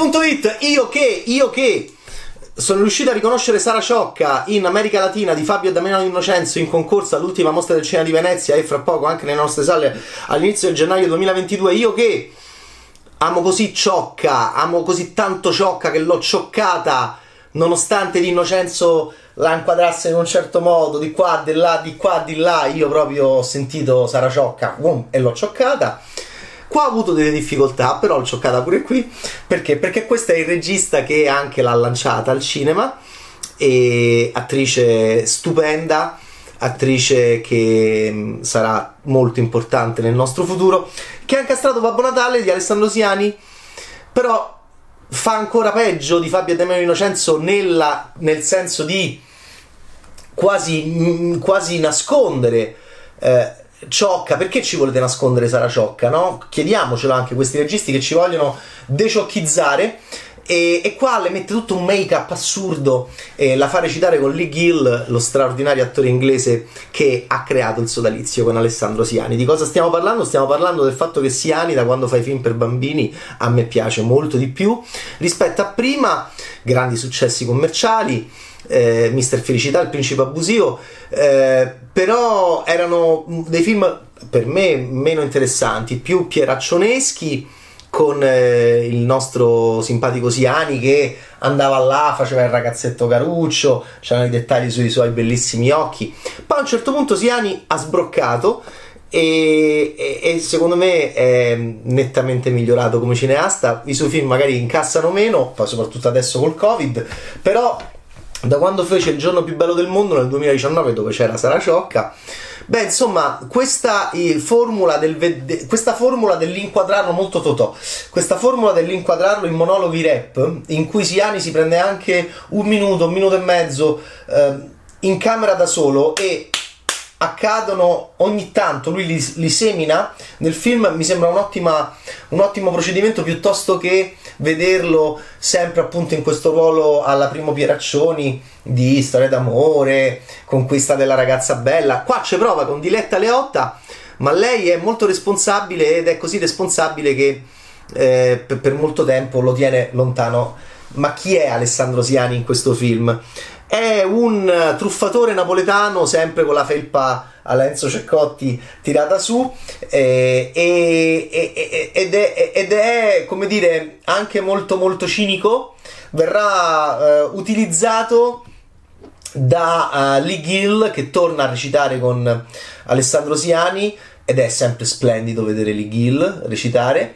News.it, io che, io che sono riuscito a riconoscere Sara Ciocca in America Latina di Fabio Damiano Innocenzo in concorso all'ultima mostra del cinema di Venezia e fra poco anche nelle nostre sale all'inizio del gennaio 2022. Io che amo così Ciocca, amo così tanto Ciocca che l'ho cioccata nonostante di Innocenzo la inquadrasse in un certo modo, di qua, di là, di qua, di là, io proprio ho sentito Sara Ciocca boom, e l'ho cioccata. Qua ho avuto delle difficoltà, però l'ho cioccata pure qui. Perché? Perché questo è il regista che anche l'ha lanciata al cinema. E attrice stupenda, attrice che mm, sarà molto importante nel nostro futuro. Che ha incastrato Babbo Natale di Alessandro Siani. Però fa ancora peggio di Fabio Damiano Innocenzo nella, nel senso di quasi, mm, quasi nascondere eh, Ciocca, perché ci volete nascondere Sara Ciocca? No? Chiediamocelo anche questi registi che ci vogliono deciocchizzare. E, e, qua le mette tutto un make-up assurdo e la fa recitare con Lee Gill, lo straordinario attore inglese che ha creato il sodalizio con Alessandro Siani. Di cosa stiamo parlando? Stiamo parlando del fatto che Siani, da quando fa i film per bambini, a me piace molto di più rispetto a prima, grandi successi commerciali eh, Mister Felicità, Il Principe Abusivo, eh, però erano dei film per me meno interessanti, più pieraccioneschi con eh, il nostro simpatico Siani che andava là, faceva il ragazzetto caruccio, c'erano i dettagli sui suoi bellissimi occhi. Poi a un certo punto Siani ha sbroccato e, e, e, secondo me è nettamente migliorato come cineasta. I suoi film magari incassano meno, soprattutto adesso col Covid, però da quando fece il giorno più bello del mondo nel 2019 dove c'era Sara Ciocca beh insomma questa, formula, del, questa formula dell'inquadrarlo molto totò questa formula dell'inquadrarlo in monologhi rap in cui Siani si prende anche un minuto un minuto e mezzo eh, in camera da solo e accadono ogni tanto, lui li, li, semina nel film, mi sembra un, ottimo procedimento piuttosto che vederlo sempre appunto in questo ruolo alla primo Pieraccioni di storia d'amore, conquista della ragazza bella. Qua c'è prova con Diletta Leotta, ma lei è molto responsabile ed è così responsabile che eh, per molto tempo lo tiene lontano. Ma chi è Alessandro Siani in questo film? È un truffatore napoletano, sempre con la felpa a Lenzo Ceccotti tirata su, eh, e, ed, è, ed, è, come dire, anche molto molto cinico. Verrà eh, utilizzato da uh, Lee Gill che torna a recitare con Alessandro Siani ed è sempre splendido vedere Lee Gill recitare.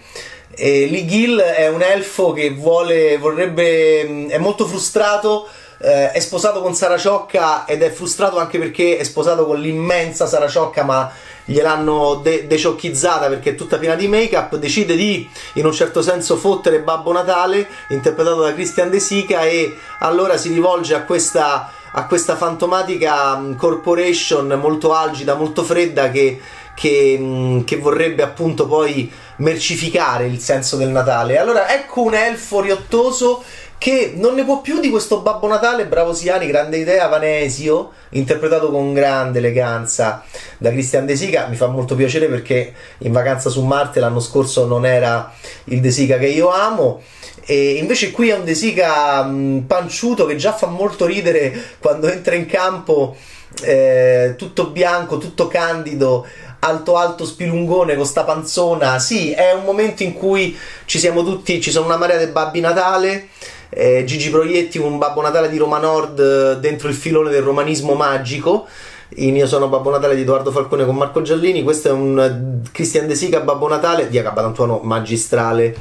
E Lee Gill è un elfo che vuole, vorrebbe, è molto frustrato eh, è sposato con Sara Ciocca ed è frustrato anche perché è sposato con l'immensa Sara Ciocca, ma gliel'hanno de- deciocchizzata perché è tutta piena di make-up. Decide di, in un certo senso, fottere Babbo Natale, interpretato da Christian De Sica, e allora si rivolge a questa, a questa fantomatica mm, corporation molto algida, molto fredda che, che, mm, che vorrebbe appunto poi mercificare il senso del Natale. Allora ecco un elfo riottoso che non ne può più di questo Babbo Natale, bravo Siani, grande idea, Vanesio, interpretato con grande eleganza da Christian De Sica. Mi fa molto piacere perché in vacanza su Marte l'anno scorso non era il De Sica che io amo. E invece qui è un De Sica mh, panciuto che già fa molto ridere quando entra in campo eh, tutto bianco, tutto candido, alto alto spilungone con sta panzona. Sì, è un momento in cui ci siamo tutti, ci sono una marea di Babbi Natale eh, Gigi Proietti, un Babbo Natale di Roma Nord eh, dentro il filone del romanismo magico. In Io sono Babbo Natale di Edoardo Falcone con Marco Giallini. Questo è un eh, Christian De Sica Babbo Natale di Acabatantuano magistrale.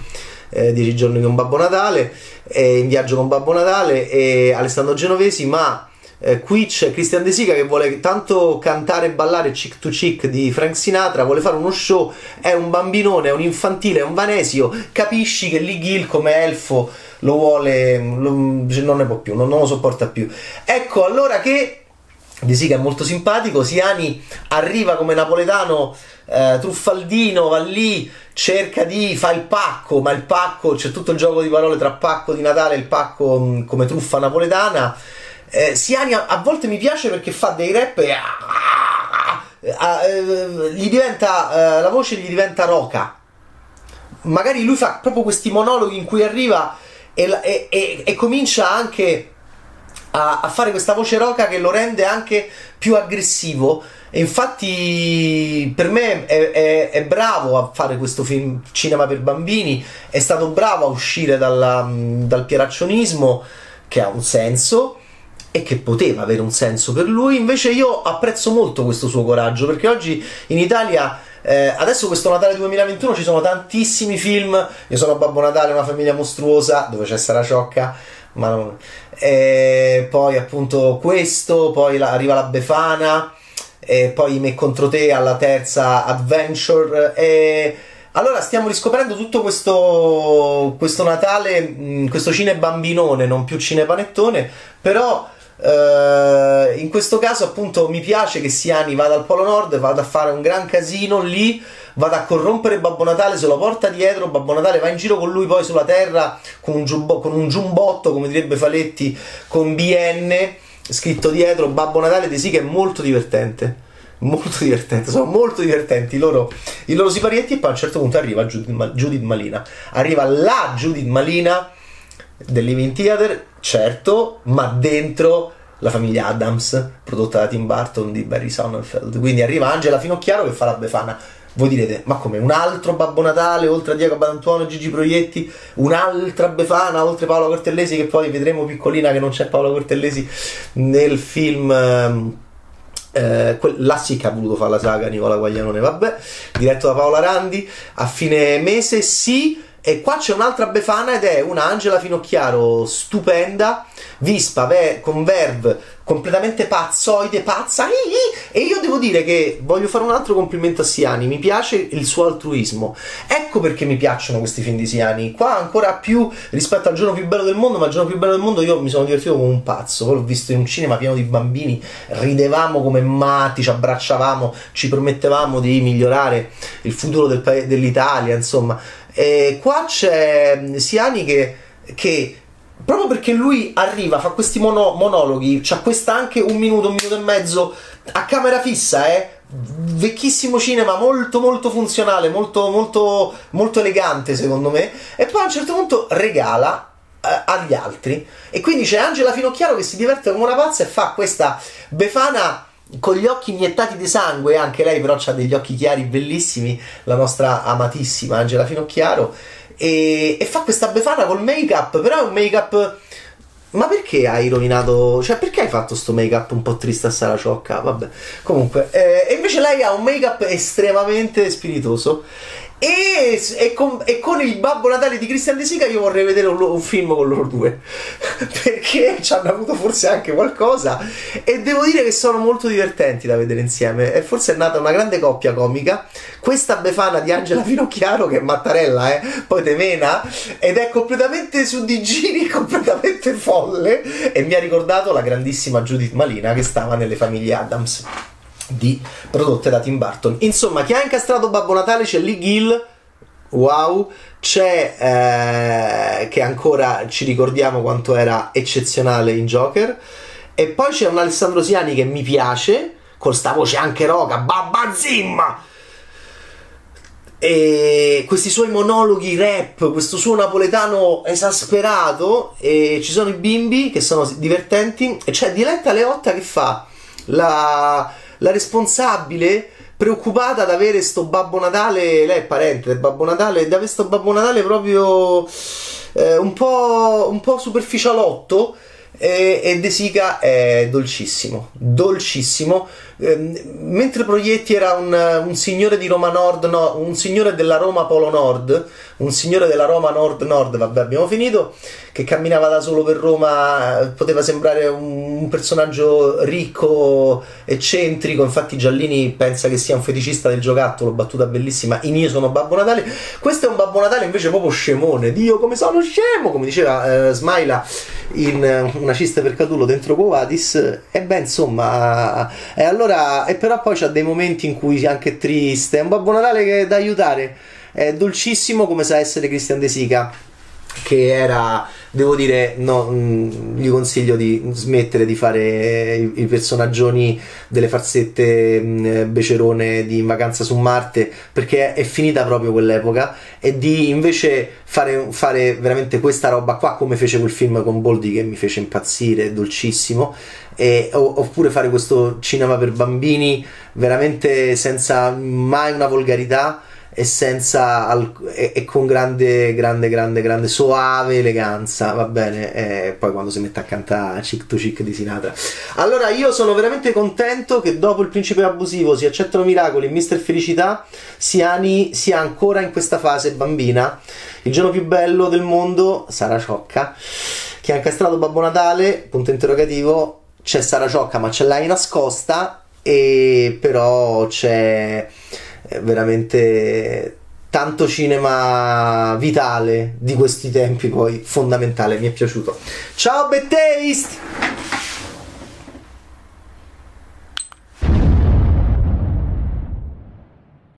Eh, 10 giorni con Babbo Natale, eh, in viaggio con Babbo Natale e Alessandro Genovesi, ma eh, qui c'è Christian De Sica che vuole tanto cantare e ballare Chick to Chick di Frank Sinatra, vuole fare uno show, è un bambinone, è un infantile, è un vanesio, capisci che Lee Gill come elfo lo vuole, lo, non ne può più, non, non lo sopporta più. Ecco allora che De Sica è molto simpatico, Siani arriva come napoletano eh, truffaldino, va lì, cerca di fa il pacco, ma il pacco c'è tutto il gioco di parole tra pacco di Natale e il pacco mh, mm, come truffa napoletana. Eh, Siani a, a, volte mi piace perché fa dei rap e ah, ah, eh, gli diventa, eh, la voce gli diventa roca. Magari lui fa proprio questi monologhi in cui arriva e, e, e, e comincia anche a, a, fare questa voce roca che lo rende anche più aggressivo. E infatti, per me è, è, è, bravo a fare questo film cinema per bambini. È stato bravo a uscire dalla, dal pieraccionismo, che ha un senso e che poteva avere un senso per lui. Invece, io apprezzo molto questo suo coraggio perché oggi in Italia eh, adesso questo Natale 2021 ci sono tantissimi film. Io sono Babbo Natale, una famiglia mostruosa, dove c'è Sara Ciocca. Ma non... eh, poi appunto questo, poi la, arriva la Befana, e poi me contro te alla terza Adventure. E allora stiamo riscoprendo tutto questo, questo Natale, questo cine bambinone, non più cine panettone, però Uh, in questo caso, appunto, mi piace che Siani vada al Polo Nord, vada a fare un gran casino lì, vada a corrompere Babbo Natale, se lo porta dietro. Babbo Natale va in giro con lui poi sulla terra con un, giubbo, con un giumbotto, come direbbe Faletti, con BN scritto dietro. Babbo Natale di sì che è molto divertente. Molto divertente, sono molto divertenti loro, i loro siparietti. E poi a un certo punto arriva Judith Malina. Arriva la Judith Malina del Living Theater, certo, ma dentro la famiglia Adams, prodotta da Tim Burton di Barry Sonnenfeld. Quindi arriva Angela Finocchiaro che fa la Befana. Voi direte, ma come un altro Babbo Natale oltre a Diego Badantuono e Gigi Proietti, un'altra Befana oltre Paolo Cortellesi, che poi vedremo piccolina che non c'è Paolo Cortellesi nel film. Ehm, eh, là sì che ha voluto fare la saga Nicola Guaglianone, vabbè, diretto da Paola Randi. A fine mese sì e qua c'è un'altra Befana ed è una Angela Finocchiaro stupenda, vispa, ve- con verve completamente pazzoide, pazza. E io devo dire che voglio fare un altro complimento a Siani, mi piace il suo altruismo. Ecco perché mi piacciono questi film di Siani. Qua ancora più rispetto al giorno più bello del mondo, ma il giorno più bello del mondo io mi sono divertito come un pazzo. Poi l'ho visto in un cinema pieno di bambini, ridevamo come matti, ci abbracciavamo, ci promettevamo di migliorare il futuro del pa- dell'Italia, insomma e qua c'è Siani che, che proprio perché lui arriva, fa questi mono, monologhi, c'ha questa anche un minuto, un minuto e mezzo a camera fissa, eh? Vecchissimo cinema, molto molto funzionale, molto molto molto elegante secondo me. E poi a un certo punto regala eh, agli altri. E quindi c'è Angela Finocchiaro che si diverte come una pazza e fa questa befana con gli occhi iniettati di sangue, anche lei però ha degli occhi chiari bellissimi, la nostra amatissima Angela Finocchiaro, e, e fa questa befana col make up, però è un make up... Ma perché hai rovinato? Cioè, perché hai fatto sto make up un po' triste a Sara Ciocca? Vabbè, comunque. Eh, invece lei ha un make up estremamente spiritoso. E, e, con, e, con, il Babbo Natale di Christian De Sica io vorrei vedere un, un, film con loro due. Perché ci hanno avuto forse anche qualcosa. E devo dire che sono molto divertenti da vedere insieme. E forse è nata una grande coppia comica. Questa Befana di Angela Finocchiaro che è Mattarella eh, poi Temena ed è completamente su di giri completamente folle. E mi ha ricordato la grandissima Judith Malina che stava nelle famiglie Adams di, prodotte da Tim Burton. Insomma, chi ha incastrato Babbo Natale c'è Lee Gill, wow, c'è eh, che ancora ci ricordiamo quanto era eccezionale in Joker, e poi c'è un Alessandro Siani che mi piace, con sta voce anche roca, Babba Zimma! E questi suoi monologhi rap, questo suo napoletano esasperato, e ci sono i bimbi che sono divertenti, e c'è Diletta Leotta che fa la la responsabile preoccupata ad avere sto Babbo Natale, lei è parente del Babbo Natale, di avere sto Babbo Natale proprio eh, un, po', un po' superficialotto e, e De Sica è dolcissimo, dolcissimo. Eh, mentre Proietti era un, un, signore di Roma Nord, no, un signore della Roma Polo Nord, un signore della Roma Nord Nord, vabbè abbiamo finito, che camminava da solo per Roma, poteva sembrare un, un personaggio ricco, eccentrico, infatti Giallini pensa che sia un feticista del giocattolo, battuta bellissima, in Io sono Babbo Natale, questo è un Babbo Natale invece proprio scemone, Dio come sono scemo, come diceva eh, Smaila in Una cista per Catulo dentro Covadis, e beh insomma, e allora, e però poi c'ha dei momenti in cui anche triste, è un Babbo Natale che è da aiutare, è dolcissimo come sa essere Christian De Sica che era devo dire, no, mh, gli consiglio di smettere di fare i, i personaggioni delle farsette mh, becerone di In vacanza su Marte perché è finita proprio quell'epoca e di invece fare, fare veramente questa roba qua come fece quel film con Boldi che mi fece impazzire, dolcissimo e, oppure fare questo cinema per bambini veramente senza mai una volgarità e senza e, e, con grande grande grande grande soave eleganza va bene e poi quando si mette a cantare Chick to Chick di Sinatra. Allora io sono veramente contento che dopo il principe abusivo si accettano miracoli Mister Felicità Siani sia ancora in questa fase bambina. Il giorno più bello del mondo Sara Ciocca che ha incastrato Babbo Natale punto interrogativo c'è Sara Ciocca ma ce l'hai nascosta? E però c'è veramente tanto cinema vitale di questi tempi poi fondamentale mi è piaciuto. Ciao Bad Taste